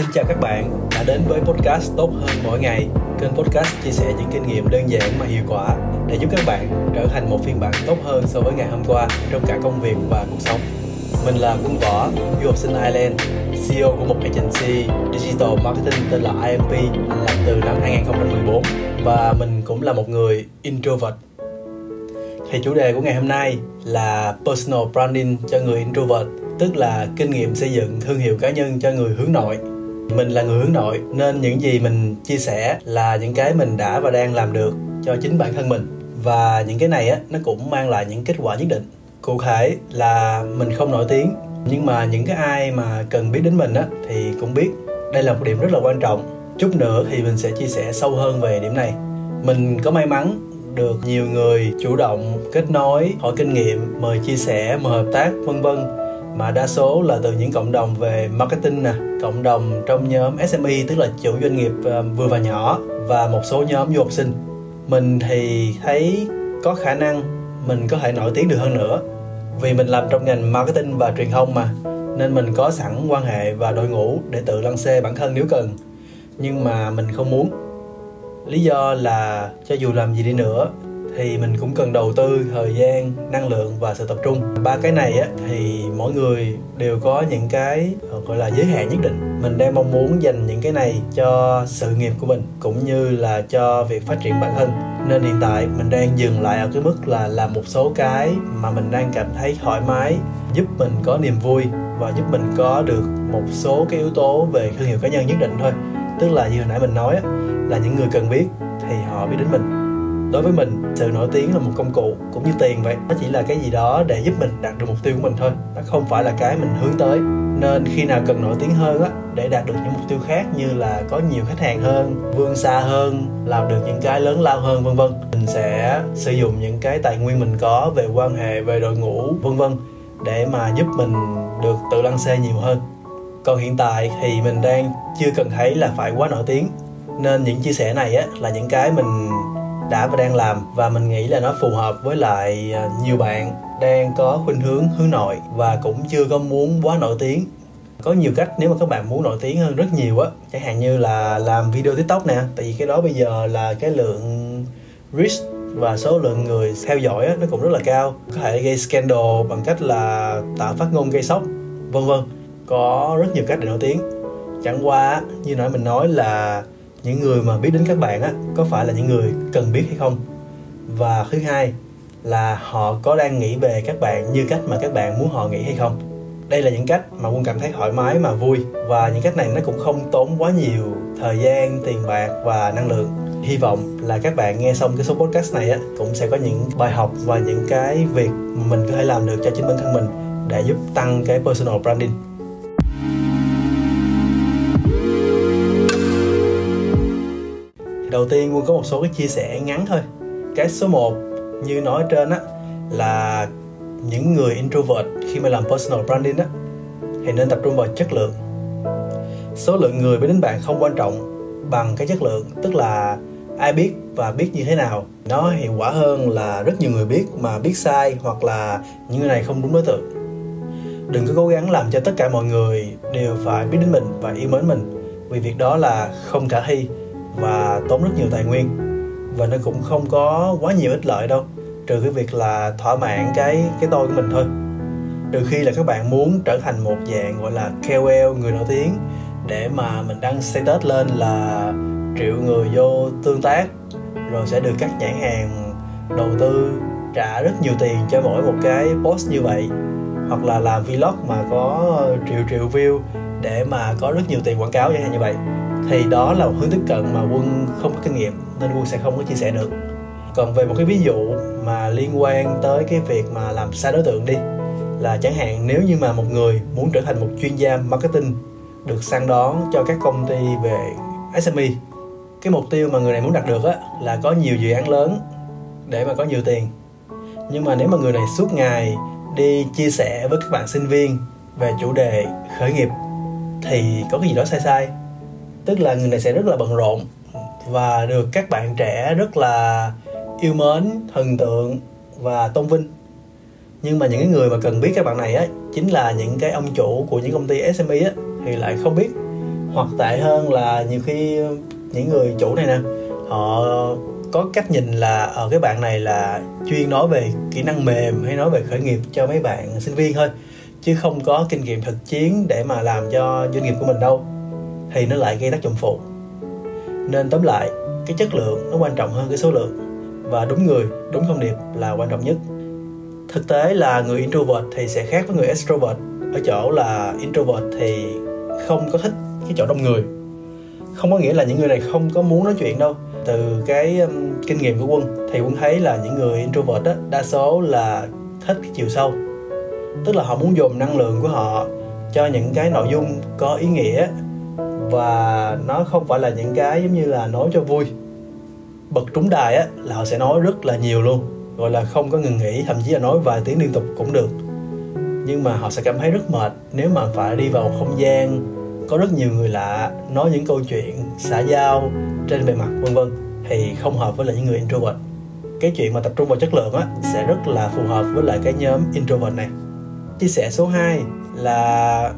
Xin chào các bạn đã đến với podcast Tốt hơn mỗi ngày. Kênh podcast chia sẻ những kinh nghiệm đơn giản mà hiệu quả để giúp các bạn trở thành một phiên bản tốt hơn so với ngày hôm qua trong cả công việc và cuộc sống. Mình là Quân Võ, du học sinh Ireland, CEO của một agency digital marketing tên là IMP, thành lập từ năm 2014 và mình cũng là một người introvert. Thì chủ đề của ngày hôm nay là personal branding cho người introvert tức là kinh nghiệm xây dựng thương hiệu cá nhân cho người hướng nội mình là người hướng nội, nên những gì mình chia sẻ là những cái mình đã và đang làm được cho chính bản thân mình. Và những cái này á, nó cũng mang lại những kết quả nhất định. Cụ thể là mình không nổi tiếng, nhưng mà những cái ai mà cần biết đến mình á, thì cũng biết. Đây là một điểm rất là quan trọng. Chút nữa thì mình sẽ chia sẻ sâu hơn về điểm này. Mình có may mắn được nhiều người chủ động kết nối, hỏi kinh nghiệm, mời chia sẻ, mời hợp tác, vân vân mà đa số là từ những cộng đồng về marketing nè, cộng đồng trong nhóm SME tức là chủ doanh nghiệp ờ, vừa và nhỏ, và một số nhóm du học sinh. Mình thì thấy có khả năng mình có thể nổi tiếng được hơn nữa, vì mình làm trong ngành marketing và truyền thông mà, nên mình có sẵn quan hệ và đội ngũ để tự lăn xê bản thân nếu cần. Nhưng mà mình không muốn. Lý do là cho dù làm gì đi nữa thì mình cũng cần đầu tư thời gian năng lượng và sự tập trung. Ba cái này á thì mỗi người đều có những cái ờ, gọi là giới hạn nhất định. Mình đang mong muốn dành những cái này cho sự nghiệp của mình cũng như là cho việc phát triển bản thân. Nên hiện tại mình đang dừng lại ở cái mức là làm một số cái mà mình đang cảm thấy thoải mái giúp mình có niềm vui và giúp mình có được một số cái yếu tố về thương hiệu cá nhân nhất định thôi. Tức là như hồi nãy mình nói á, là những người cần biết thì họ biết đến mình đối với mình sự nổi tiếng là một công cụ cũng như tiền vậy. Nó chỉ là cái gì đó để giúp mình đạt được mục tiêu của mình thôi. Nó không phải là cái mình hướng tới. Nên khi nào cần nổi tiếng hơn á, để đạt được những mục tiêu khác như là có nhiều khách hàng hơn, vươn xa hơn, làm được những cái lớn lao hơn, vân vân, mình sẽ sử dụng những cái tài nguyên mình có về quan hệ, về đội ngũ, vân vân, để mà giúp mình được tự lăn xe nhiều hơn. Còn hiện tại thì mình đang chưa cần thấy là phải quá nổi tiếng. Nên những chia sẻ này á, là những cái mình đã và đang làm và mình nghĩ là nó phù hợp với lại à, nhiều bạn đang có khuynh hướng hướng nội và cũng chưa có muốn quá nổi tiếng. Có nhiều cách nếu mà các bạn muốn nổi tiếng hơn rất nhiều á chẳng hạn như là làm video tiktok nè tại vì cái đó bây giờ là cái lượng reach và số lượng người theo dõi á, nó cũng rất là cao. Có thể gây scandal bằng cách là tạo phát ngôn gây sốc vân vân. Có rất nhiều cách để nổi tiếng. Chẳng qua như nãy mình nói là những người mà biết đến các bạn á, có phải là những người cần biết hay không? Và thứ hai là họ có đang nghĩ về các bạn như cách mà các bạn muốn họ nghĩ hay không? Đây là những cách mà quân cảm thấy thoải mái mà vui, và những cách này nó cũng không tốn quá nhiều thời gian, tiền bạc và năng lượng. Hy vọng là các bạn nghe xong cái số podcast này á, cũng sẽ có những bài học và những cái việc mình có thể làm được cho chính bản thân mình để giúp tăng cái personal branding. Đầu tiên quân có một số cái chia sẻ ngắn thôi. Cái số 1 như nói trên á, là những người introvert khi mà làm personal branding á, thì nên tập trung vào chất lượng. Số lượng người biết đến bạn không quan trọng bằng cái chất lượng, tức là ai biết và biết như thế nào. Nó hiệu quả hơn là rất nhiều người biết mà biết sai hoặc là những người này không đúng đối tượng. Đừng có cố gắng làm cho tất cả mọi người đều phải biết đến mình và yêu mến mình, vì việc đó là không khả thi và tốn rất nhiều tài nguyên. Và nó cũng không có quá nhiều ích lợi đâu, trừ cái việc là thỏa mãn cái cái tôi của mình thôi. Trừ khi là các bạn muốn trở thành một dạng gọi là KOL người nổi tiếng, để mà mình đăng status lên là triệu người vô tương tác, rồi sẽ được các nhãn hàng đầu tư trả rất nhiều tiền cho mỗi một cái post như vậy, hoặc là làm vlog mà có triệu triệu view để mà có rất nhiều tiền quảng cáo chẳng hạn như vậy thì đó là một hướng tiếp cận mà quân không có kinh nghiệm, nên quân sẽ không có chia sẻ được. Còn về một cái ví dụ mà liên quan tới cái việc mà làm sai đối tượng đi, là chẳng hạn nếu như mà một người muốn trở thành một chuyên gia marketing được săn đón cho các công ty về SME cái mục tiêu mà người này muốn đạt được á, là có nhiều dự án lớn để mà có nhiều tiền. Nhưng mà nếu mà người này suốt ngày đi chia sẻ với các bạn sinh viên về chủ đề khởi nghiệp, thì có cái gì đó sai sai tức là người này sẽ rất là bận rộn và được các bạn trẻ rất là yêu mến, thần tượng và tôn vinh. Nhưng mà những cái người mà cần biết các bạn này á, chính là những cái ông chủ của những công ty SME á, thì lại không biết. Hoặc tệ hơn là nhiều khi những người chủ này nè, họ có cách nhìn là ở cái bạn này là chuyên nói về kỹ năng mềm hay nói về khởi nghiệp cho mấy bạn sinh viên thôi, chứ không có kinh nghiệm thực chiến để mà làm cho doanh nghiệp của mình đâu thì nó lại gây tác dụng phụ. Nên tóm lại cái chất lượng nó quan trọng hơn cái số lượng. Và đúng người đúng thông điệp là quan trọng nhất. Thực tế là người introvert thì sẽ khác với người extrovert. Ở chỗ là introvert thì không có thích cái chỗ đông người. Không có nghĩa là những người này không có muốn nói chuyện đâu. Từ cái um, kinh nghiệm của quân thì quân thấy là những người introvert đó đa số là thích cái chiều sâu. Tức là họ muốn dồn năng lượng của họ cho những cái nội dung có ý nghĩa và nó không phải là những cái giống như là nói cho vui. Bật trúng đài á, là họ sẽ nói rất là nhiều luôn. Gọi là không có ngừng nghỉ, thậm chí là nói vài tiếng liên tục cũng được. Nhưng mà họ sẽ cảm thấy rất mệt nếu mà phải đi vào không gian có rất nhiều người lạ, nói những câu chuyện, xã giao, trên bề mặt, vân vân, thì không hợp với lại những người introvert. Cái chuyện mà tập trung vào chất lượng á, sẽ rất là phù hợp với lại cái nhóm introvert này. Chia sẻ số 2 là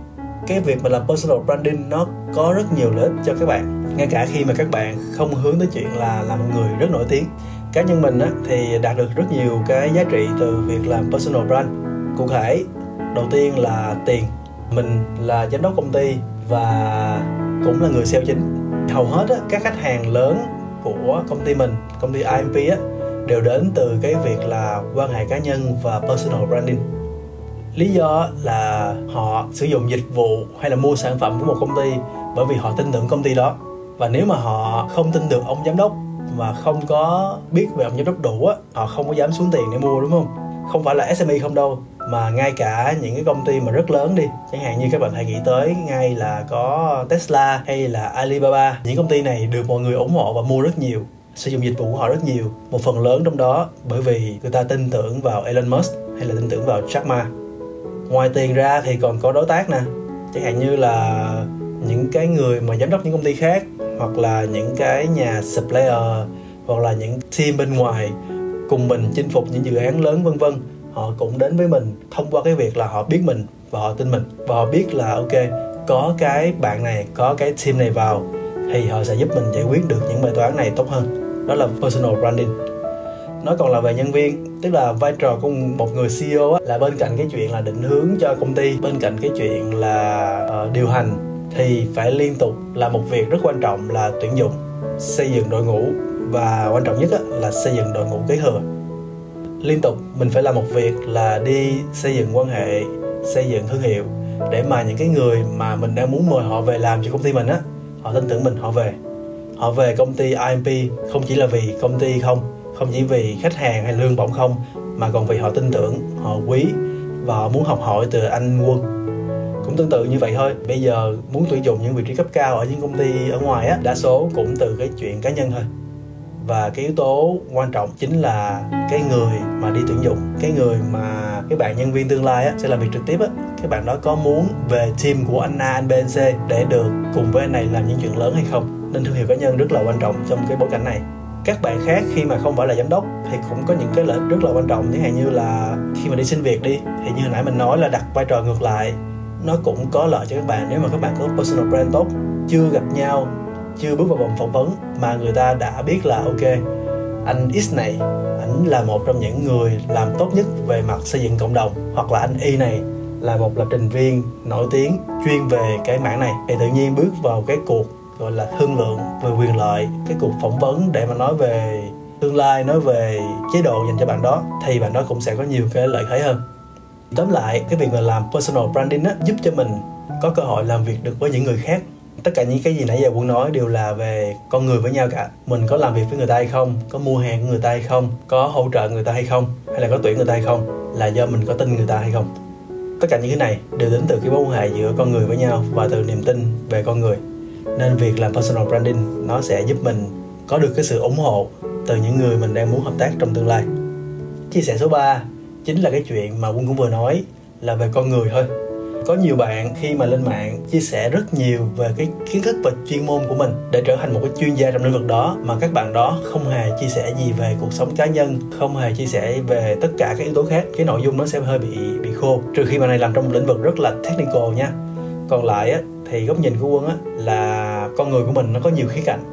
cái việc mà làm personal branding nó có rất nhiều lợi ích cho các bạn. Ngay cả khi mà các bạn không hướng tới chuyện là làm một người rất nổi tiếng cá nhân mình á, thì đạt được rất nhiều cái giá trị từ việc làm personal brand. Cụ thể đầu tiên là tiền. Mình là giám đốc công ty và cũng là người sale chính. Hầu hết á, các khách hàng lớn của công ty mình công ty IMP á, đều đến từ cái việc là quan hệ cá nhân và personal branding lý do là họ sử dụng dịch vụ hay là mua sản phẩm của một công ty bởi vì họ tin tưởng công ty đó. Và nếu mà họ không tin được ông giám đốc mà không có biết về ông giám đốc đủ á, họ không có dám xuống tiền để mua, đúng không? Không phải là SME không đâu, mà ngay cả những cái công ty mà rất lớn đi, chẳng hạn như các bạn hãy nghĩ tới ngay là có Tesla hay là Alibaba. Những công ty này được mọi người ủng hộ và mua rất nhiều, sử dụng dịch vụ của họ rất nhiều, một phần lớn trong đó bởi vì người ta tin tưởng vào Elon Musk hay là tin tưởng vào Jack Ma ngoài tiền ra thì còn có đối tác nè. Chẳng hạn như là những cái người mà giám đốc những công ty khác, hoặc là những cái nhà supplier, hoặc là những team bên ngoài cùng mình chinh phục những dự án lớn, vân vân. Họ cũng đến với mình thông qua cái việc là họ biết mình và họ tin mình. Và họ biết là, ok, có cái bạn này, có cái team này vào thì họ sẽ giúp mình giải quyết được những bài toán này tốt hơn. Đó là personal branding nó còn là về nhân viên tức là vai trò của một người CEO á, là bên cạnh cái chuyện là định hướng cho công ty bên cạnh cái chuyện là uh, điều hành thì phải liên tục là một việc rất quan trọng là tuyển dụng xây dựng đội ngũ và quan trọng nhất á, là xây dựng đội ngũ kế thừa. Liên tục mình phải làm một việc là đi xây dựng quan hệ xây dựng thương hiệu để mà những cái người mà mình đang muốn mời họ về làm cho công ty mình á họ tin tưởng mình họ về. Họ về công ty IMP không chỉ là vì công ty không không chỉ vì khách hàng hay lương bổng không mà còn vì họ tin tưởng họ quý và họ muốn học hỏi từ anh quân. Cũng tương tự như vậy thôi bây giờ muốn tuyển dụng những vị trí cấp cao ở những công ty ở ngoài á đa số cũng từ cái chuyện cá nhân thôi. Và cái yếu tố quan trọng chính là cái người mà đi tuyển dụng cái người mà cái bạn nhân viên tương lai á, sẽ làm việc trực tiếp á. Cái bạn đó có muốn về team của anh A anh B anh C để được cùng với anh này làm những chuyện lớn hay không? Nên thương hiệu cá nhân rất là quan trọng trong cái bối cảnh này các bạn khác khi mà không phải là giám đốc thì cũng có những cái lợi ích rất là quan trọng. Chẳng hạn như là khi mà đi xin việc đi, thì như hồi nãy mình nói là đặt vai trò ngược lại, nó cũng có lợi cho các bạn nếu mà các bạn có personal brand tốt, chưa gặp nhau, chưa bước vào vòng phỏng vấn mà người ta đã biết là, ok, anh X này, ảnh là một trong những người làm tốt nhất về mặt xây dựng cộng đồng. Hoặc là anh Y này là một lập trình viên nổi tiếng chuyên về cái mảng này. Thì tự nhiên bước vào cái cuộc gọi là thương lượng về quyền lợi. Cái cuộc phỏng vấn để mà nói về tương lai, nói về chế độ dành cho bạn đó, thì bạn đó cũng sẽ có nhiều cái lợi thế hơn. Tóm lại, cái việc mà làm personal branding á, giúp cho mình có cơ hội làm việc được với những người khác. Tất cả những cái gì nãy giờ quân nói đều là về con người với nhau cả. Mình có làm việc với người ta hay không, có mua hàng của người ta hay không, có hỗ trợ người ta hay không, hay là có tuyển người ta hay không, là do mình có tin người ta hay không. Tất cả những cái này đều đến từ cái mối quan hệ giữa con người với nhau và từ niềm tin về con người nên việc làm personal branding, nó sẽ giúp mình có được cái sự ủng hộ từ những người mình đang muốn hợp tác trong tương lai. Chia sẻ số 3 chính là cái chuyện mà quân cũng vừa nói là về con người thôi. Có nhiều bạn khi mà lên mạng chia sẻ rất nhiều về cái kiến thức và chuyên môn của mình để trở thành một cái chuyên gia trong lĩnh vực đó mà các bạn đó không hề chia sẻ gì về cuộc sống cá nhân, không hề chia sẻ về tất cả các yếu tố khác. Cái nội dung nó sẽ hơi bị bị khô, trừ khi bạn này làm trong một lĩnh vực rất là technical nha. Còn lại á thì góc nhìn của quân á, là con người của mình nó có nhiều khía cạnh.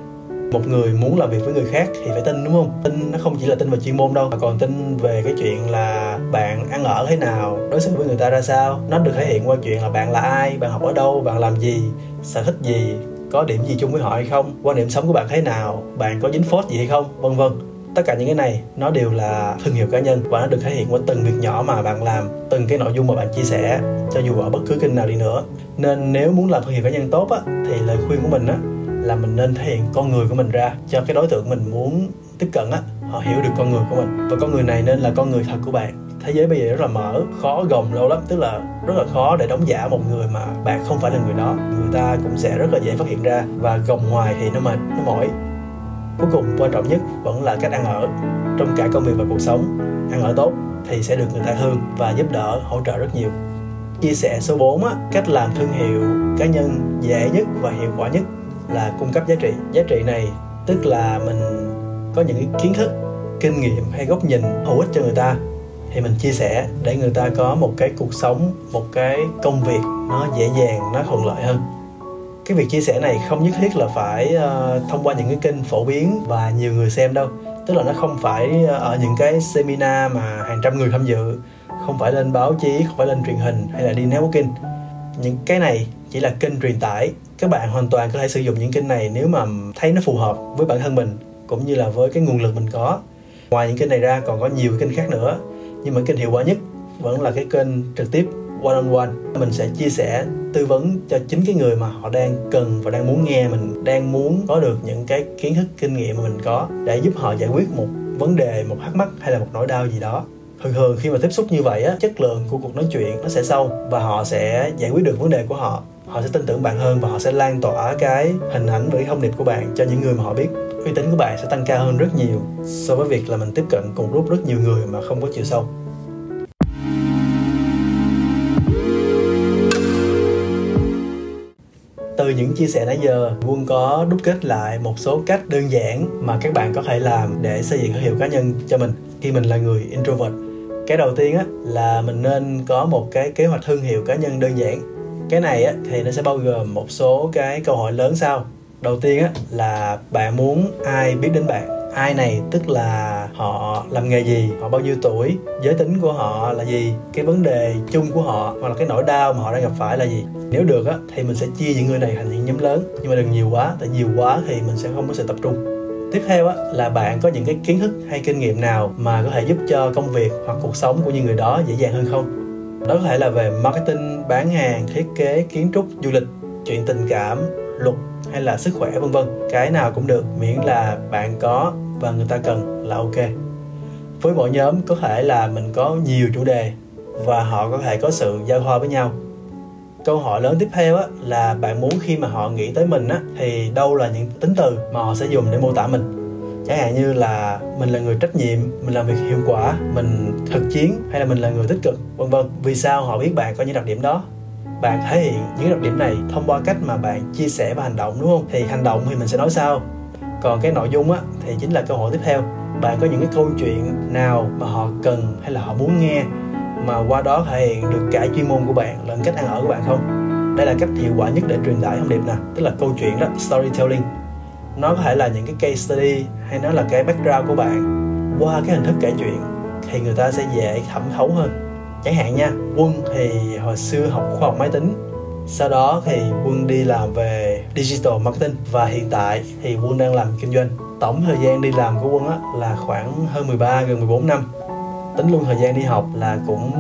Một người muốn làm việc với người khác thì phải tin, đúng không? Tin nó không chỉ là tin về chuyên môn đâu, mà còn tin về cái chuyện là bạn ăn ở thế nào, đối xử với người ta ra sao. Nó được thể hiện qua chuyện là bạn là ai, bạn học ở đâu, bạn làm gì, sở thích gì, có điểm gì chung với họ hay không, quan điểm sống của bạn thế nào, bạn có dính phốt gì hay không, vân vân tất cả những cái này, nó đều là thương hiệu cá nhân và nó được thể hiện qua từng việc nhỏ mà bạn làm, từng cái nội dung mà bạn chia sẻ, cho dù ở bất cứ kênh nào đi nữa. Nên nếu muốn làm thương hiệu cá nhân tốt á, thì lời khuyên của mình á, là mình nên thể hiện con người của mình ra, cho cái đối tượng mình muốn tiếp cận á, họ hiểu được con người của mình. Và con người này nên là con người thật của bạn. Thế giới bây giờ rất là mở, khó gồng lâu lắm, tức là rất là khó để đóng giả một người mà bạn không phải là người đó. Người ta cũng sẽ rất là dễ phát hiện ra và gồng hoài thì nó mệt, nó mỏi cuối cùng quan trọng nhất vẫn là cách ăn ở. Trong cả công việc và cuộc sống ăn ở tốt thì sẽ được người ta thương và giúp đỡ hỗ trợ rất nhiều. Chia sẻ số 4 á, cách làm thương hiệu cá nhân dễ nhất và hiệu quả nhất là cung cấp giá trị. Giá trị này tức là mình có những kiến thức kinh nghiệm hay góc nhìn hữu ích cho người ta thì mình chia sẻ để người ta có một cái cuộc sống một cái công việc nó dễ dàng nó thuận lợi hơn cái việc chia sẻ này không nhất thiết là phải uh, thông qua những cái kênh phổ biến và nhiều người xem đâu. Tức là nó không phải ờ, ở những cái seminar mà hàng trăm người tham dự. Không phải lên báo chí không phải lên truyền hình hay là đi networking. Những cái này chỉ là kênh truyền tải. Các bạn hoàn toàn có thể sử dụng những kênh này nếu mà thấy nó phù hợp với bản thân mình cũng như là với cái nguồn lực mình có. Ngoài những kênh này ra còn có nhiều kênh khác nữa nhưng mà kênh hiệu quả nhất vẫn là cái kênh trực tiếp one on one mình sẽ chia sẻ tư vấn cho chính cái người mà họ đang cần và đang muốn nghe, mình đang muốn có được những cái kiến thức, kinh nghiệm mà mình có để giúp họ giải quyết một vấn đề, một thắc mắc hay là một nỗi đau gì đó. Thường thường khi mà tiếp xúc như vậy á, chất lượng của cuộc nói chuyện nó sẽ sâu và họ sẽ giải quyết được vấn đề của họ. Họ sẽ tin tưởng bạn hơn và họ sẽ lan tỏa cái hình ảnh và cái thông điệp của bạn cho những người mà họ biết. Uy tín của bạn sẽ tăng cao hơn rất nhiều so với việc là mình tiếp cận cùng lúc rất nhiều người mà không có chiều sâu. Từ những chia sẻ nãy giờ, quân có đúc kết lại một số cách đơn giản mà các bạn có thể làm để xây dựng thương hiệu cá nhân cho mình khi mình là người introvert. Cái đầu tiên á, là mình nên có một cái kế hoạch thương hiệu cá nhân đơn giản. Cái này á, thì nó sẽ bao gồm một số cái câu hỏi lớn sau. Đầu tiên á, là bạn muốn ai biết đến bạn? Ai này, tức là họ làm nghề gì? Họ bao nhiêu tuổi? Giới tính của họ là gì? Cái vấn đề chung của họ hoặc là cái nỗi đau mà họ đang gặp phải là gì? Nếu được á, thì mình sẽ chia những người này thành những nhóm lớn. Nhưng mà đừng nhiều quá, tại nhiều quá thì mình sẽ không có sự tập trung. Tiếp theo á, là bạn có những cái kiến thức hay kinh nghiệm nào mà có thể giúp cho công việc hoặc cuộc sống của những người đó dễ dàng hơn không? Đó có thể là về marketing, bán hàng, thiết kế, kiến trúc, du lịch, chuyện tình cảm, luật hay là sức khỏe, vân vân. Cái nào cũng được, miễn là bạn có và người ta cần là ok. Với mỗi nhóm có thể là mình có nhiều chủ đề và họ có thể có sự giao thoa với nhau. Câu hỏi lớn tiếp theo á, là bạn muốn khi mà họ nghĩ tới mình á, thì đâu là những tính từ mà họ sẽ dùng để mô tả mình? Chẳng hạn như là mình là người trách nhiệm mình làm việc hiệu quả mình thực chiến hay là mình là người tích cực vân vân. Vì sao họ biết bạn có những đặc điểm đó? Bạn thể hiện những đặc điểm này thông qua cách mà bạn chia sẻ và hành động đúng không? Thì hành động thì mình sẽ nói sao còn cái nội dung á, thì chính là câu hỏi tiếp theo. Bạn có những cái câu chuyện nào mà họ cần hay là họ muốn nghe mà qua đó thể hiện được cả chuyên môn của bạn lẫn cách ăn ở của bạn không? Đây là cách hiệu quả nhất để truyền tải thông điệp nè, tức là câu chuyện đó, storytelling. Nó có thể là những cái case study hay nó là cái background của bạn. Qua cái hình thức kể chuyện thì người ta sẽ dễ thẩm thấu hơn. Chẳng hạn nha, quân thì hồi xưa học khoa học máy tính. Sau đó thì quân đi làm về digital marketing và hiện tại thì quân đang làm kinh doanh. Tổng thời gian đi làm của quân á là khoảng hơn 13 gần 14 năm. Tính luôn thời gian đi học là cũng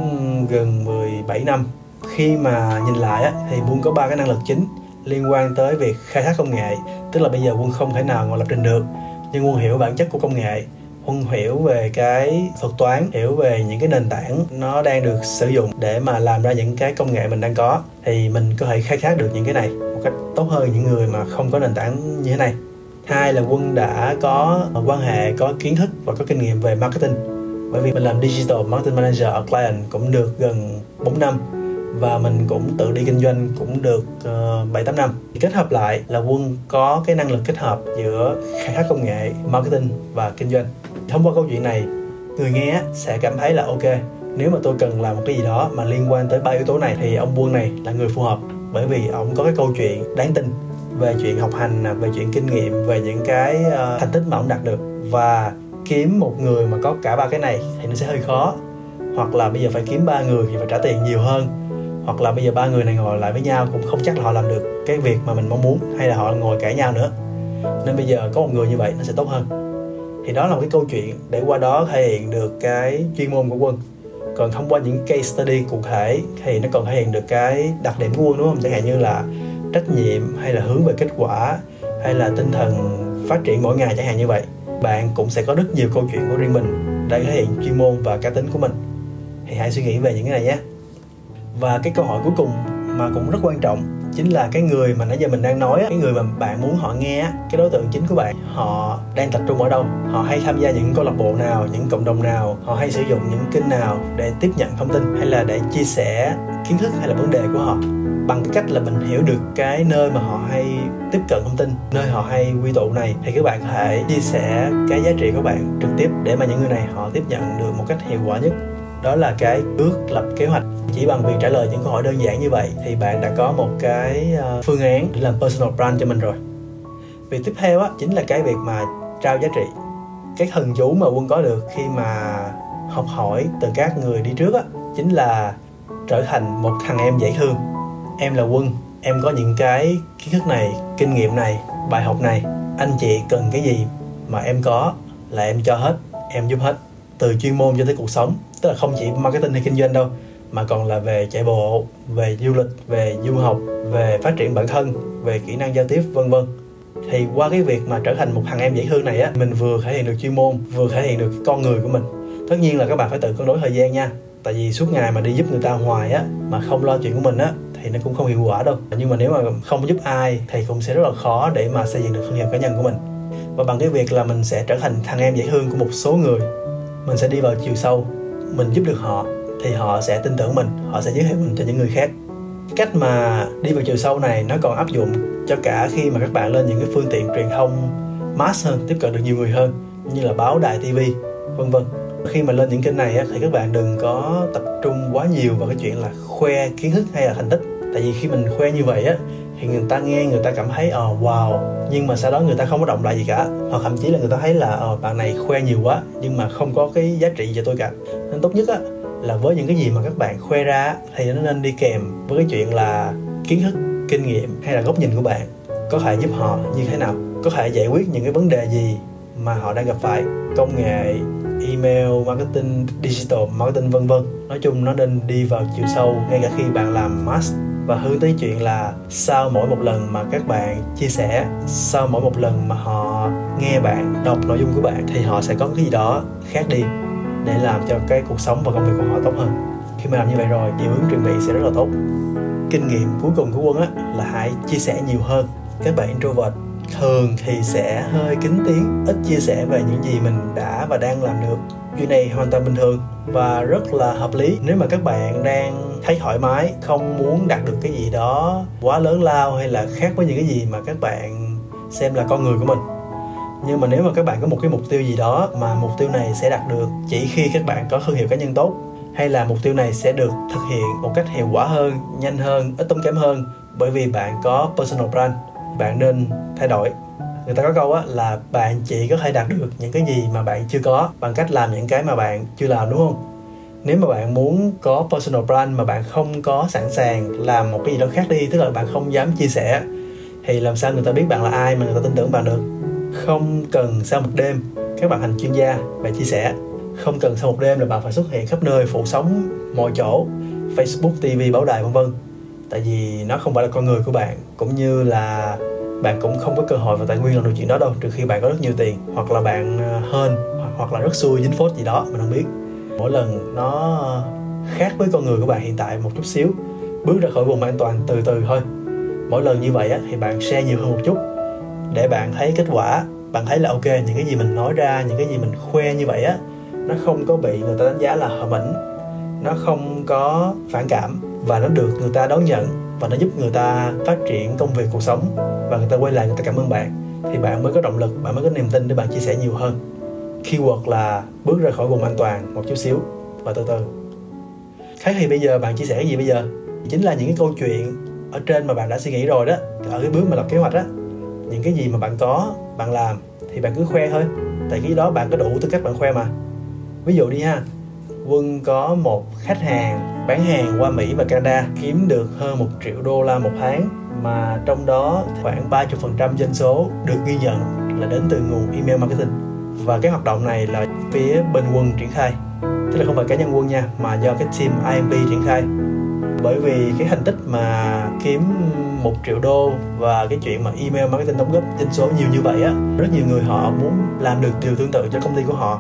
gần 17 năm. Khi mà nhìn lại á, thì quân có ba cái năng lực chính liên quan tới việc khai thác công nghệ tức là bây giờ quân không thể nào ngồi lập trình được. Nhưng quân hiểu bản chất của công nghệ. Huân hiểu về cái thuật toán hiểu về những cái nền tảng nó đang được sử dụng để mà làm ra những cái công nghệ mình đang có thì mình có thể khai thác được những cái này một cách tốt hơn những người mà không có nền tảng như thế này. Hai là quân đã có quan hệ có kiến thức và có kinh nghiệm về marketing. Bởi vì mình làm digital marketing manager ở client cũng được gần 4 năm và mình cũng tự đi kinh doanh cũng được ờ, bảy uh, tám năm. Kết hợp lại là quân có cái năng lực kết hợp giữa khai thác công nghệ marketing và kinh doanh. Thông qua câu chuyện này người nghe sẽ cảm thấy là ok nếu mà tôi cần làm một cái gì đó mà liên quan tới ba yếu tố này thì ông quân này là người phù hợp bởi vì ông có cái câu chuyện đáng tin về chuyện học hành về chuyện kinh nghiệm, về những cái ờ, thành tích mà ông đạt được. Và kiếm một người mà có cả ba cái này thì nó sẽ hơi khó. Hoặc là bây giờ phải kiếm ba người thì phải trả tiền nhiều hơn. Hoặc là bây giờ ba người này ngồi lại với nhau cũng không chắc là họ làm được cái việc mà mình mong muốn, hay là họ ngồi cãi nhau nữa. Nên bây giờ có một người như vậy nó sẽ tốt hơn. Thì đó là một cái câu chuyện để qua đó thể hiện được cái chuyên môn của quân còn thông qua những case study cụ thể thì nó còn thể hiện được cái đặc điểm của quân, đúng không? Chẳng hạn như là trách nhiệm hay là hướng về kết quả hay là tinh thần phát triển mỗi ngày, chẳng hạn như vậy. Bạn cũng sẽ có rất nhiều câu chuyện của riêng mình để thể hiện chuyên môn và cá tính của mình. Thì hãy suy nghĩ về những cái này nhé. Và cái câu hỏi cuối cùng mà cũng rất quan trọng chính là cái người mà nãy giờ mình đang nói cái người mà bạn muốn họ nghe cái đối tượng chính của bạn, họ đang tập trung ở đâu? Họ hay tham gia những câu lạc bộ nào, những cộng đồng nào? Họ hay sử dụng những kênh nào để tiếp nhận thông tin hay là để chia sẻ kiến thức hay là vấn đề của họ? Bằng cái cách là mình hiểu được cái nơi mà họ hay tiếp cận thông tin, nơi họ hay quy tụ này, thì các bạn có thể chia sẻ cái giá trị của bạn trực tiếp để mà những người này họ tiếp nhận được một cách hiệu quả nhất đó là cái bước lập kế hoạch. Chỉ bằng việc trả lời những câu hỏi đơn giản như vậy thì bạn đã có một cái ờ, phương án để làm personal brand cho mình rồi. Việc tiếp theo á, chính là cái việc mà trao giá trị. Cái thần chú mà quân có được khi mà học hỏi từ các người đi trước á, chính là trở thành một thằng em dễ thương. Em là quân, em có những cái kiến thức này, kinh nghiệm này, bài học này. Anh chị cần cái gì mà em có là em cho hết, em giúp hết từ chuyên môn cho tới cuộc sống. Tức là không chỉ marketing hay kinh doanh đâu, mà còn là về chạy bộ, về du lịch, về du học, về phát triển bản thân, về kỹ năng giao tiếp, vân vân. Thì qua cái việc mà trở thành một thằng em dễ thương này á, mình vừa thể hiện được chuyên môn, vừa thể hiện được cái con người của mình. Tất nhiên là các bạn phải tự cân đối thời gian nha. Tại vì suốt ngày mà đi giúp người ta hoài á, mà không lo chuyện của mình á, thì nó cũng không hiệu quả đâu. Nhưng mà nếu mà không giúp ai, thì cũng sẽ rất là khó để mà xây dựng được thương hiệu cá nhân của mình. Và bằng cái việc là mình sẽ trở thành thằng em dễ thương của một số người mình sẽ đi vào chiều sâu. Mình giúp được họ, thì họ sẽ tin tưởng mình, họ sẽ giới thiệu mình cho những người khác. Cách mà đi vào chiều sâu này nó còn áp dụng cho cả khi mà các bạn lên những cái phương tiện truyền thông mass hơn, tiếp cận được nhiều người hơn, như là báo đài tv vân vân. Khi mà lên những kênh này thì các bạn đừng có tập trung quá nhiều vào cái chuyện là khoe kiến thức hay là thành tích. Tại vì khi mình khoe như vậy á thì người ta nghe người ta cảm thấy ờ oh, wow. Nhưng mà sau đó người ta không có động lại gì cả. Hoặc thậm chí là người ta thấy là ờ oh, bạn này khoe nhiều quá nhưng mà không có cái giá trị cho tôi cả. Nên tốt nhất á là với những cái gì mà các bạn khoe ra thì nó nên đi kèm với cái chuyện là kiến thức kinh nghiệm hay là góc nhìn của bạn có thể giúp họ như thế nào có thể giải quyết những cái vấn đề gì mà họ đang gặp phải. Công nghệ email marketing digital marketing vân vân. Nói chung nó nên đi vào chiều sâu ngay cả khi bạn làm mass và hướng tới chuyện là sau mỗi một lần mà các bạn chia sẻ, sau mỗi một lần mà họ nghe bạn đọc nội dung của bạn thì họ sẽ có cái gì đó khác đi để làm cho cái cuộc sống và công việc của họ tốt hơn. Khi mà làm như vậy rồi hiệu ứng truyền bị sẽ rất là tốt. Kinh nghiệm cuối cùng của quân á, là hãy chia sẻ nhiều hơn. Các bạn introvert thường thì sẽ hơi kín tiếng, ít chia sẻ về những gì mình đã và đang làm được chuyện này hoàn toàn bình thường và rất là hợp lý. Nếu mà các bạn đang thấy thoải mái, không muốn đạt được cái gì đó quá lớn lao hay là khác với những cái gì mà các bạn xem là con người của mình. Nhưng mà nếu mà các bạn có một cái mục tiêu gì đó mà mục tiêu này sẽ đạt được chỉ khi các bạn có thương hiệu cá nhân tốt, hay là mục tiêu này sẽ được thực hiện một cách hiệu quả hơn, nhanh hơn, ít tốn kém hơn bởi vì bạn có personal brand, bạn nên thay đổi người ta có câu á là bạn chỉ có thể đạt được những cái gì mà bạn chưa có bằng cách làm những cái mà bạn chưa làm, đúng không? Nếu mà bạn muốn có personal brand mà bạn không có sẵn sàng làm một cái gì đó khác đi, tức là bạn không dám chia sẻ, thì làm sao người ta biết bạn là ai mà người ta tin tưởng bạn được? Không cần sau một đêm, các bạn thành chuyên gia và chia sẻ. Không cần sau một đêm là bạn phải xuất hiện khắp nơi phụ sống mọi chỗ, facebook tv báo đài, vân vân. Tại vì nó không phải là con người của bạn, cũng như là bạn cũng không có cơ hội và tài nguyên làm được chuyện đó đâu trừ khi bạn có rất nhiều tiền hoặc là bạn ờ, hên hoặc là rất xui dính phốt gì đó mình không biết. Mỗi lần nó khác với con người của bạn hiện tại một chút xíu bước ra khỏi vùng an toàn từ từ thôi. Mỗi lần như vậy á, thì bạn share nhiều hơn một chút để bạn thấy kết quả bạn thấy là ok những cái gì mình nói ra những cái gì mình khoe như vậy á nó không có bị người ta đánh giá là hờ mĩnh nó không có phản cảm và nó được người ta đón nhận và nó giúp người ta phát triển công việc, cuộc sống và người ta quay lại, người ta cảm ơn bạn. Thì bạn mới có động lực, bạn mới có niềm tin để bạn chia sẻ nhiều hơn. Keyword là bước ra khỏi vùng an toàn một chút xíu và từ từ. Khác thì bây giờ bạn chia sẻ cái gì bây giờ? Chính là những cái câu chuyện ở trên mà bạn đã suy nghĩ rồi đó, ở cái bước mà lập kế hoạch á. Những cái gì mà bạn có, bạn làm thì bạn cứ khoe thôi, tại khi đó bạn có đủ tư cách bạn khoe mà. Ví dụ đi ha, quân có một khách hàng bán hàng qua mỹ và canada kiếm được hơn một triệu đô la một tháng, mà trong đó khoảng 30% dân số được ghi nhận là đến từ nguồn email marketing. Và cái hoạt động này là phía bên quân triển khai. Tức là không phải cá nhân quân nha, mà do cái team IMP triển khai. Bởi vì cái thành tích mà kiếm một triệu đô và cái chuyện mà email marketing đóng góp doanh số nhiều như vậy á, rất nhiều người họ muốn làm được điều tương tự cho công ty của họ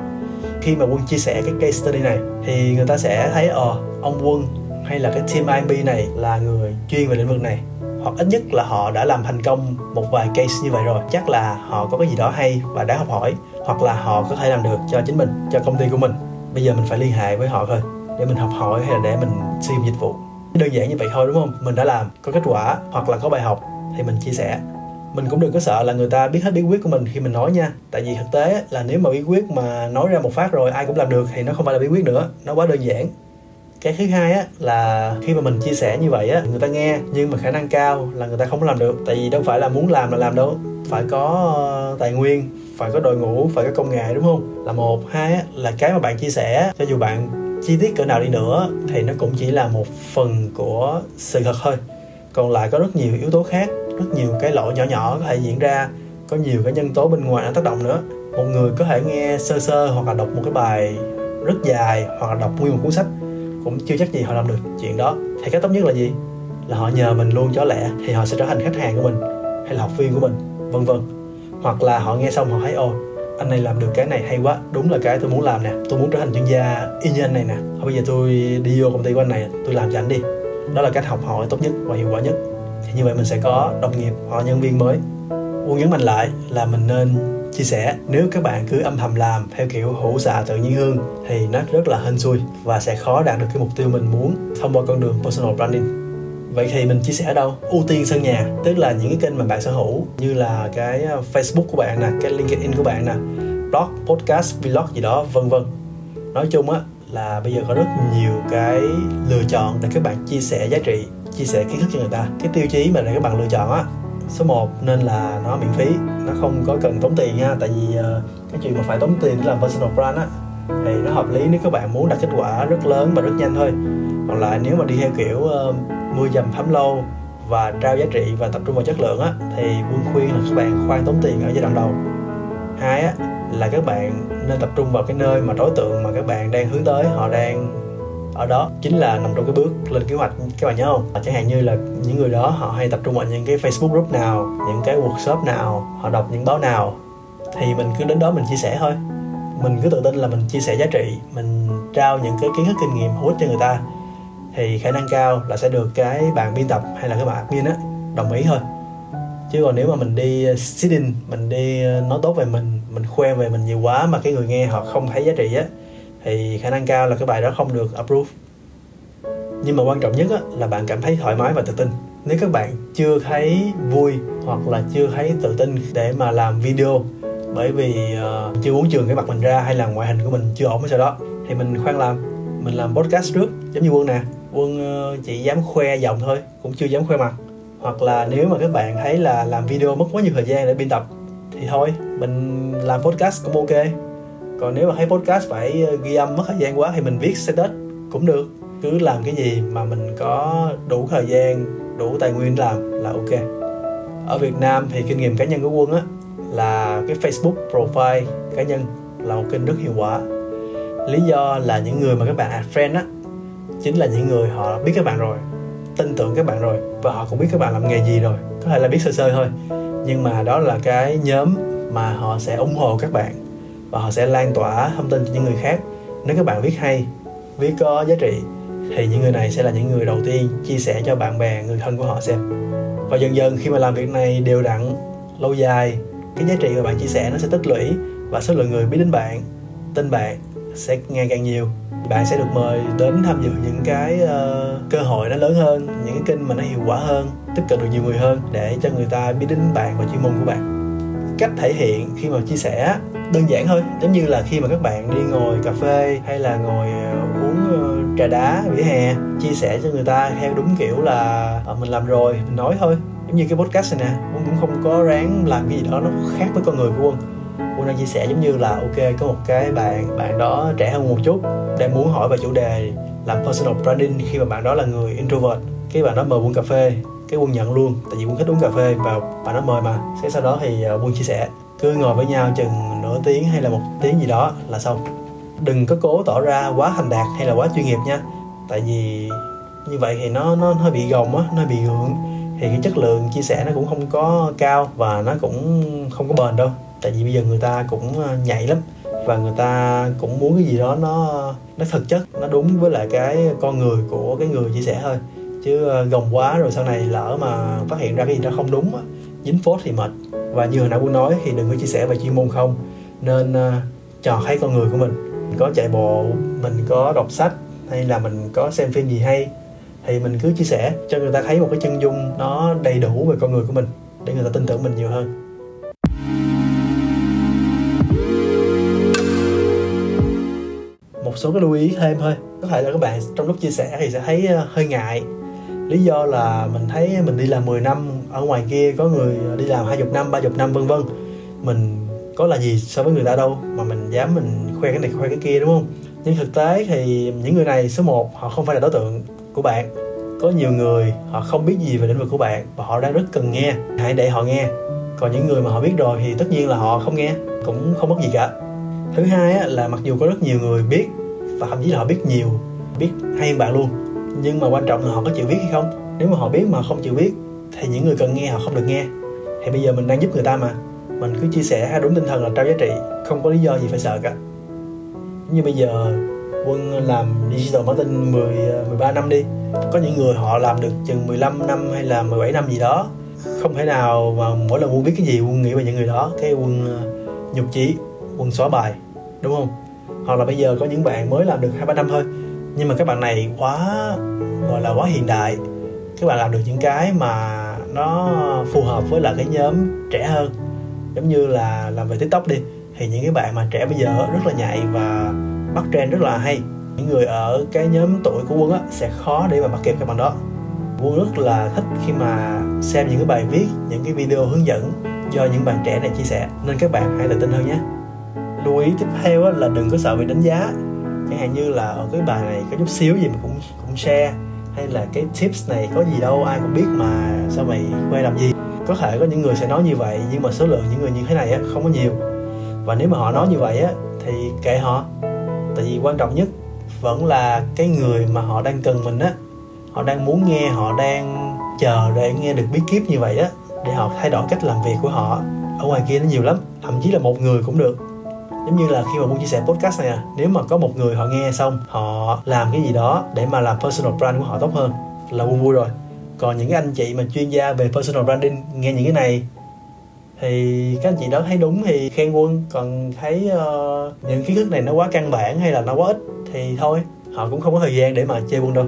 khi mà quân chia sẻ cái case study này, thì người ta sẽ thấy ờ ông quân hay là cái team IMB này là người chuyên về lĩnh vực này. Hoặc ít nhất là họ đã làm thành công một vài case như vậy rồi. Chắc là họ có cái gì đó hay và đáng học hỏi, hoặc là họ có thể làm được cho chính mình, cho công ty của mình. Bây giờ mình phải liên hệ với họ thôi, để mình học hỏi hay là để mình sử dụng dịch vụ. Đơn giản như vậy thôi, đúng không? Mình đã làm, có kết quả hoặc là có bài học thì mình chia sẻ mình cũng đừng có sợ là người ta biết hết bí quyết của mình khi mình nói nha. Tại vì thực tế là nếu mà bí quyết mà nói ra một phát rồi ai cũng làm được thì nó không phải là bí quyết nữa nó quá đơn giản. Cái thứ hai á là khi mà mình chia sẻ như vậy á người ta nghe nhưng mà khả năng cao là người ta không làm được. Tại vì đâu phải là muốn làm là làm đâu. Phải có ờ, tài nguyên phải có đội ngũ phải có công nghệ đúng không? Là một. Hai á, là cái mà bạn chia sẻ cho dù bạn chi tiết cỡ nào đi nữa thì nó cũng chỉ là một phần của sự thật thôi. Còn lại có rất nhiều yếu tố khác rất nhiều cái lỗi nhỏ nhỏ có thể diễn ra. Có nhiều cái nhân tố bên ngoài nó tác động nữa. Một người có thể nghe sơ sơ hoặc là đọc một cái bài rất dài hoặc là đọc nguyên một cuốn sách cũng chưa chắc gì họ làm được chuyện đó. Thì cách tốt nhất là gì? Là họ nhờ mình luôn cho lẹ thì họ sẽ trở thành khách hàng của mình hay là học viên của mình, vân vân. Hoặc là họ nghe xong họ thấy ôi anh này làm được cái này hay quá, đúng là cái tôi muốn làm nè. Tôi muốn trở thành chuyên gia y như anh này nè. Thôi bây giờ tôi đi vô công ty của anh này, tôi làm cho anh đi. Đó là cách học hỏi tốt nhất và hiệu quả nhất thì như vậy mình sẽ có đồng nghiệp hoặc nhân viên mới. U nhấn mạnh lại là mình nên chia sẻ. Nếu các bạn cứ âm thầm làm theo kiểu hữu xạ tự nhiên hương thì nó rất là hên xui và sẽ khó đạt được cái mục tiêu mình muốn thông qua con đường personal branding. Vậy thì mình chia sẻ ở đâu? Ưu tiên sân nhà, tức là những cái kênh mà bạn sở hữu như là cái ờ, facebook của bạn nè, cái linkedin của bạn nè, blog, podcast, vlog gì đó, vân vân. Nói chung á là bây giờ có rất nhiều cái lựa chọn để các bạn chia sẻ giá trị chia sẻ kiến thức cho người ta. Cái tiêu chí mà để các bạn lựa chọn á số 1 nên là nó miễn phí nó không có cần tốn tiền nha. Tại vì uh, cái chuyện mà phải tốn tiền để làm personal brand á thì nó hợp lý nếu các bạn muốn đạt kết quả rất lớn và rất nhanh thôi. Còn lại nếu mà đi theo kiểu ờ, uh, mưa dầm thấm lâu và trao giá trị và tập trung vào chất lượng á thì quân khuyên là các bạn khoan tốn tiền ở giai đoạn đầu. Hai á là các bạn nên tập trung vào cái nơi mà đối tượng mà các bạn đang hướng tới họ đang ở đó chính là nằm trong cái bước lên kế hoạch. Các bạn nhớ không? Chẳng hạn như là những người đó, họ hay tập trung vào những cái facebook group nào, những cái workshop nào, họ đọc những báo nào, thì mình cứ đến đó mình chia sẻ thôi. Mình cứ tự tin là mình chia sẻ giá trị, mình trao những cái kiến thức kinh nghiệm hữu ích cho người ta, thì khả năng cao là sẽ được cái bạn biên tập hay là cái bạn admin á, đồng ý thôi. Chứ còn nếu mà mình đi ờ, sitting mình đi ờ, nói tốt về mình mình khoe về mình nhiều quá mà cái người nghe họ không thấy giá trị á thì khả năng cao là cái bài đó không được approve. Nhưng mà quan trọng nhất á, là bạn cảm thấy thoải mái và tự tin. Nếu các bạn chưa thấy vui hoặc là chưa thấy tự tin để mà làm video bởi vì uh, chưa muốn trường cái mặt mình ra hay là ngoại hình của mình chưa ổn hay sao đó thì mình khoan làm. Mình làm podcast trước giống như quân nè. Quân uh, chỉ dám khoe giọng thôi cũng chưa dám khoe mặt. Hoặc là nếu mà các bạn thấy là làm video mất quá nhiều thời gian để biên tập thì thôi mình làm podcast cũng ok còn nếu mà thấy podcast phải ờ, ghi âm mất thời gian quá thì mình viết status cũng được. Cứ làm cái gì mà mình có đủ thời gian, đủ tài nguyên làm là ok. Ở Việt Nam thì kinh nghiệm cá nhân của quân á, là cái Facebook profile cá nhân là một kênh rất hiệu quả. Lý do là những người mà các bạn add friend á, chính là những người họ biết các bạn rồi, tin tưởng các bạn rồi và họ cũng biết các bạn làm nghề gì rồi. Có thể là biết sơ sơ thôi, nhưng mà đó là cái nhóm mà họ sẽ ủng hộ các bạn và họ sẽ lan tỏa thông tin cho những người khác. Nếu các bạn viết hay viết có giá trị thì những người này sẽ là những người đầu tiên chia sẻ cho bạn bè người thân của họ xem. Và dần dần khi mà làm việc này đều đặn lâu dài cái giá trị mà bạn chia sẻ nó sẽ tích lũy và số lượng người biết đến bạn tin bạn sẽ ngày càng nhiều. Bạn sẽ được mời đến tham dự những cái uh, cơ hội nó lớn hơn những cái kênh mà nó hiệu quả hơn tiếp cận được nhiều người hơn để cho người ta biết đến bạn và chuyên môn của bạn cách thể hiện khi mà chia sẻ, đơn giản thôi. Giống như là khi mà các bạn đi ngồi cà phê hay là ngồi ờ, uống ờ, trà đá, vỉa hè, chia sẻ cho người ta theo đúng kiểu là ờ, mình làm rồi, mình nói thôi. Giống như cái podcast này nè quân cũng không có ráng làm cái gì đó nó khác với con người của quân quân đang chia sẻ giống như là, ok, có một cái bạn bạn đó trẻ hơn một chút, đang muốn hỏi về chủ đề làm personal branding khi mà bạn đó là người introvert. Cái bạn đó mời quân cà phê cái quân nhận luôn, tại vì quân thích uống cà phê và bà nó mời mà. Thế sau đó thì ờ, quân chia sẻ, cứ ngồi với nhau chừng nửa tiếng hay là một tiếng gì đó là xong. Đừng có cố tỏ ra quá thành đạt hay là quá chuyên nghiệp nha. Tại vì như vậy thì nó nó hơi bị gồng á, nó bị gượng. Thì cái chất lượng chia sẻ nó cũng không có cao và nó cũng không có bền đâu. Tại vì bây giờ người ta cũng ờ, nhạy lắm và người ta cũng muốn cái gì đó nó nó thực chất, nó đúng với lại cái con người của cái người chia sẻ thôi chứ ờ, gồng quá rồi sau này lỡ mà phát hiện ra cái gì đó không đúng dính phốt thì mệt. Và như hồi nãy quân nói thì đừng có chia sẻ về chuyên môn không. Nên uh, trò thấy con người của mình. Mình có chạy bộ mình có đọc sách hay là mình có xem phim gì hay thì mình cứ chia sẻ cho người ta thấy một cái chân dung nó đầy đủ về con người của mình để người ta tin tưởng mình nhiều hơn. Một số cái lưu ý thêm thôi. Có thể là các bạn trong lúc chia sẻ thì sẽ thấy ờ, hơi ngại lý do là mình thấy mình đi làm 10 năm ở ngoài kia, có người đi làm 20 năm 30 năm, vân vân. Mình có là gì so với người ta đâu, mà mình dám mình khoe cái này, khoe cái kia, đúng không? Nhưng thực tế thì những người này, số 1 họ không phải là đối tượng của bạn. Có nhiều người họ không biết gì về lĩnh vực của bạn và họ đang rất cần nghe. Hãy để họ nghe. Còn những người mà họ biết rồi thì tất nhiên là họ không nghe, cũng không mất gì cả. Thứ hai là mặc dù có rất nhiều người biết và thậm chí là họ biết nhiều, biết hay hơn bạn luôn nhưng mà quan trọng là họ có chịu viết hay không? Nếu mà họ biết mà không chịu viết, thì những người cần nghe họ không được nghe. Thì bây giờ mình đang giúp người ta mà. Mình cứ chia sẻ đúng tinh thần là trao giá trị, không có lý do gì phải sợ cả. Như bây giờ, quân làm digital marketing 10 13 năm đi. Có những người họ làm được chừng 15 năm hay là 17 năm gì đó. Không thể nào mà mỗi lần quân biết cái gì, quân nghĩ về những người đó. Cái quân ờ, nhục chí, quân xóa bài, đúng không? Hoặc là bây giờ có những bạn mới làm được hai ba năm thôi nhưng mà các bạn này quá, gọi là quá hiện đại. Các bạn làm được những cái mà nó phù hợp với là cái nhóm trẻ hơn. Giống như là làm về tiktok đi. Thì những cái bạn mà trẻ bây giờ rất là nhạy và bắt trend rất là hay. Những người ở cái nhóm tuổi của quân á, sẽ khó để mà bắt kịp các bạn đó. Quân rất là thích khi mà xem những cái bài viết, những cái video hướng dẫn do những bạn trẻ này chia sẻ. Nên các bạn hãy tự tin hơn nhé. Lưu ý tiếp theo là đừng có sợ bị đánh giá chẳng hạn như là ở cái bài này có chút xíu gì mà cũng cũng share. Hay là cái tips này có gì đâu, ai cũng biết mà, sao mày quay làm gì? Có thể có những người sẽ nói như vậy, nhưng mà số lượng những người như thế này á, không có nhiều. Và nếu mà họ nói như vậy á, thì kệ họ. Tại vì quan trọng nhất vẫn là cái người mà họ đang cần mình á. Họ đang muốn nghe, họ đang chờ để nghe được bí kíp như vậy á, để họ thay đổi cách làm việc của họ. Ở ngoài kia nó nhiều lắm, thậm chí là một người cũng được giống như là khi mà muốn chia sẻ podcast này à nếu mà có một người họ nghe xong họ làm cái gì đó để mà làm personal brand của họ tốt hơn là vui vui rồi. Còn những cái anh chị mà chuyên gia về personal branding nghe những cái này thì các anh chị đó thấy đúng thì khen quân. Còn thấy uh, những kiến thức này nó quá căn bản hay là nó quá ít thì thôi họ cũng không có thời gian để mà chơi quân đâu.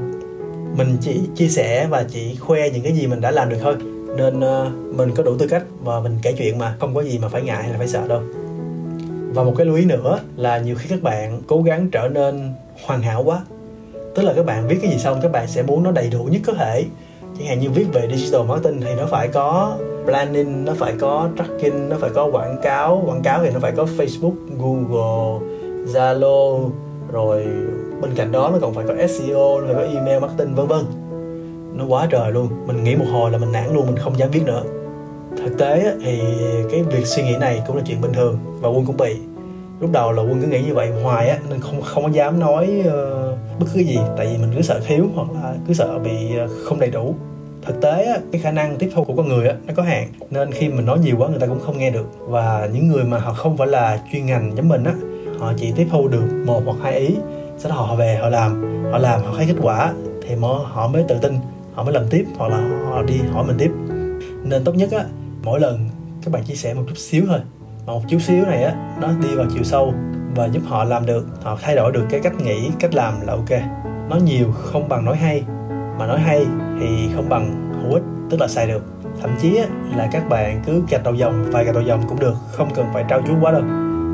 Mình chỉ chia sẻ và chỉ khoe những cái gì mình đã làm được thôi. Nên uh, mình có đủ tư cách và mình kể chuyện mà không có gì mà phải ngại hay là phải sợ đâu và một cái lưu ý nữa là nhiều khi các bạn cố gắng trở nên hoàn hảo quá. Tức là các bạn viết cái gì xong, các bạn sẽ muốn nó đầy đủ nhất có thể. Chẳng hạn như viết về digital marketing thì nó phải có planning nó phải có tracking, nó phải có quảng cáo. Quảng cáo thì nó phải có facebook, google, zalo, rồi bên cạnh đó nó còn phải có seo nó phải có email marketing, vân vân. Nó quá trời luôn. Mình nghĩ một hồi là mình nản luôn, mình không dám viết nữa thực tế thì cái việc suy nghĩ này cũng là chuyện bình thường và quân cũng bị. Lúc đầu là quân cứ nghĩ như vậy hoài á nên không không có dám nói uh, bất cứ gì. Tại vì mình cứ sợ thiếu hoặc là cứ sợ bị ờ, không đầy đủ. Thực tế á, cái khả năng tiếp thu của con người á, nó có hạn. Nên khi mình nói nhiều quá người ta cũng không nghe được. Và những người mà họ không phải là chuyên ngành giống mình á họ chỉ tiếp thu được một hoặc hai ý sau đó họ về họ làm. Họ làm họ thấy kết quả thì họ mới tự tin. Họ mới làm tiếp hoặc là họ đi hỏi mình tiếp. Nên tốt nhất á mỗi lần các bạn chia sẻ một chút xíu thôi. Mà một chút xíu này á nó đi vào chiều sâu và giúp họ làm được họ thay đổi được cái cách nghĩ cách làm là ok. Nói nhiều không bằng nói hay. Mà nói hay thì không bằng hữu ích tức là xài được. Thậm chí á, là các bạn cứ gạch đầu dòng vài gạch đầu dòng cũng được không cần phải trao chuốt quá đâu.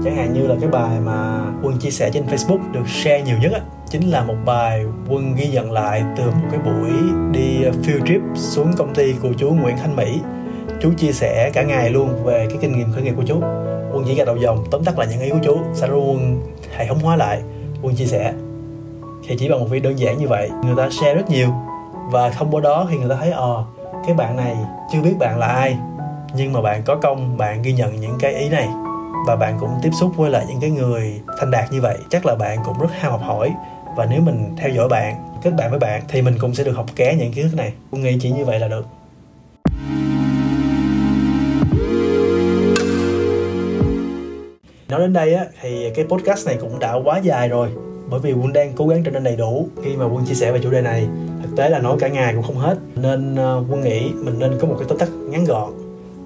Chẳng hạn như là cái bài mà quân chia sẻ trên facebook được share nhiều nhất á chính là một bài quân ghi nhận lại từ một cái buổi đi field trip xuống công ty của chú Nguyễn Thanh Mỹ chú chia sẻ cả ngày luôn về cái kinh nghiệm khởi nghiệp của chú. Quân chỉ ra đầu dòng, tóm tắt lại những ý của chú. Sau đó quân hệ thống hóa lại. Quân chia sẻ thì chỉ bằng một video đơn giản như vậy, người ta share rất nhiều. Và thông qua đó thì người ta thấy ờ cái bạn này chưa biết bạn là ai, nhưng mà bạn có công, bạn ghi nhận những cái ý này. Và bạn cũng tiếp xúc với lại những cái người thành đạt như vậy. Chắc là bạn cũng rất ham học hỏi. Và nếu mình theo dõi bạn, kết bạn với bạn thì mình cũng sẽ được học ké những kiến thức này. Tôi nghĩ chỉ như vậy là được. Nói đến đây á, thì cái podcast này cũng đã quá dài rồi. Bởi vì quân đang cố gắng trở nên đầy đủ. Khi mà quân chia sẻ về chủ đề này, thực tế là nói cả ngày cũng không hết. Nên ờ, quân nghĩ mình nên có một cái tóm tắt ngắn gọn.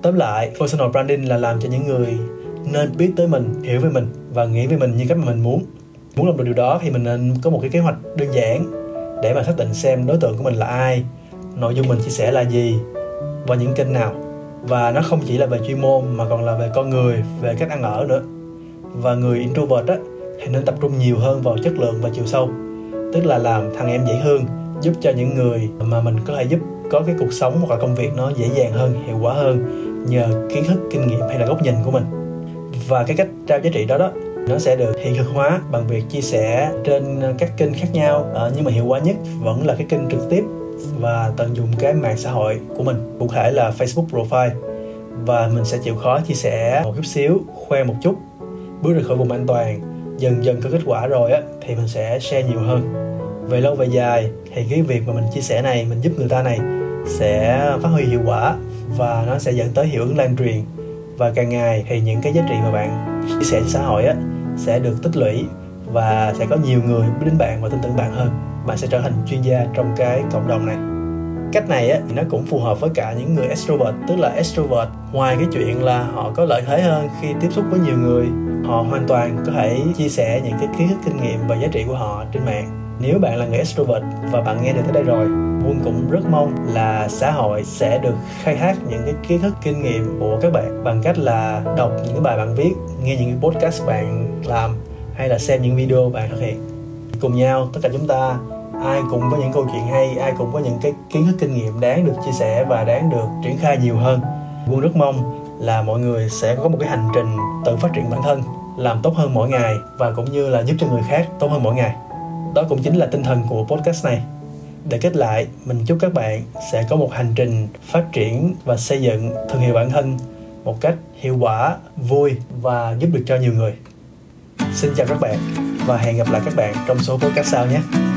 Tóm lại, personal branding là làm cho những người nên biết tới mình, hiểu về mình và nghĩ về mình như cách mà mình muốn. Muốn làm được điều đó thì mình nên có một cái kế hoạch đơn giản để mà xác định xem đối tượng của mình là ai, nội dung mình chia sẻ là gì và những kênh nào. Và nó không chỉ là về chuyên môn mà còn là về con người, về cách ăn ở nữa và người introvert á, thì nên tập trung nhiều hơn vào chất lượng và chiều sâu. Tức là làm thằng em dễ hơn, giúp cho những người mà mình có thể giúp có cái cuộc sống hoặc là công việc nó dễ dàng hơn, hiệu quả hơn nhờ kiến thức, kinh nghiệm hay là góc nhìn của mình. Và cái cách trao giá trị đó đó, nó sẽ được hiện thực hóa bằng việc chia sẻ trên các kênh khác nhau ờ, nhưng mà hiệu quả nhất vẫn là cái kênh trực tiếp và tận dụng cái mạng xã hội của mình, cụ thể là Facebook profile. Và mình sẽ chịu khó chia sẻ một chút xíu, khoe một chút bước ra khỏi vùng an toàn, dần dần có kết quả rồi á, thì mình sẽ share nhiều hơn. Về lâu về dài thì cái việc mà mình chia sẻ này, mình giúp người ta này sẽ phát huy hiệu quả và nó sẽ dẫn tới hiệu ứng lan truyền. Và càng ngày thì những cái giá trị mà bạn chia sẻ cho xã hội á, sẽ được tích lũy và sẽ có nhiều người biết đến bạn và tin tưởng bạn hơn. Bạn sẽ trở thành chuyên gia trong cái cộng đồng này. Cách này á, thì nó cũng phù hợp với cả những người extrovert, tức là extrovert. Ngoài cái chuyện là họ có lợi thế hơn khi tiếp xúc với nhiều người họ hoàn toàn có thể chia sẻ những cái kiến thức, kinh nghiệm và giá trị của họ trên mạng. Nếu bạn là người extrovert và bạn nghe được tới đây rồi quân cũng rất mong là xã hội sẽ được khai thác những cái kiến thức, kinh nghiệm của các bạn bằng cách là đọc những cái bài bạn viết, nghe những cái podcast bạn làm, hay là xem những video bạn thực hiện. Cùng nhau, tất cả chúng ta, ai cũng có những câu chuyện hay, ai cũng có những cái kiến thức, kinh nghiệm đáng được chia sẻ và đáng được triển khai nhiều hơn. Quân rất mong là mọi người sẽ có một cái hành trình tự phát triển bản thân, làm tốt hơn mỗi ngày và cũng như là giúp cho người khác tốt hơn mỗi ngày. Đó cũng chính là tinh thần của podcast này. Để kết lại, mình chúc các bạn sẽ có một hành trình phát triển và xây dựng thương hiệu bản thân một cách hiệu quả, vui và giúp được cho nhiều người. Xin chào các bạn và hẹn gặp lại các bạn trong số podcast sau nhé.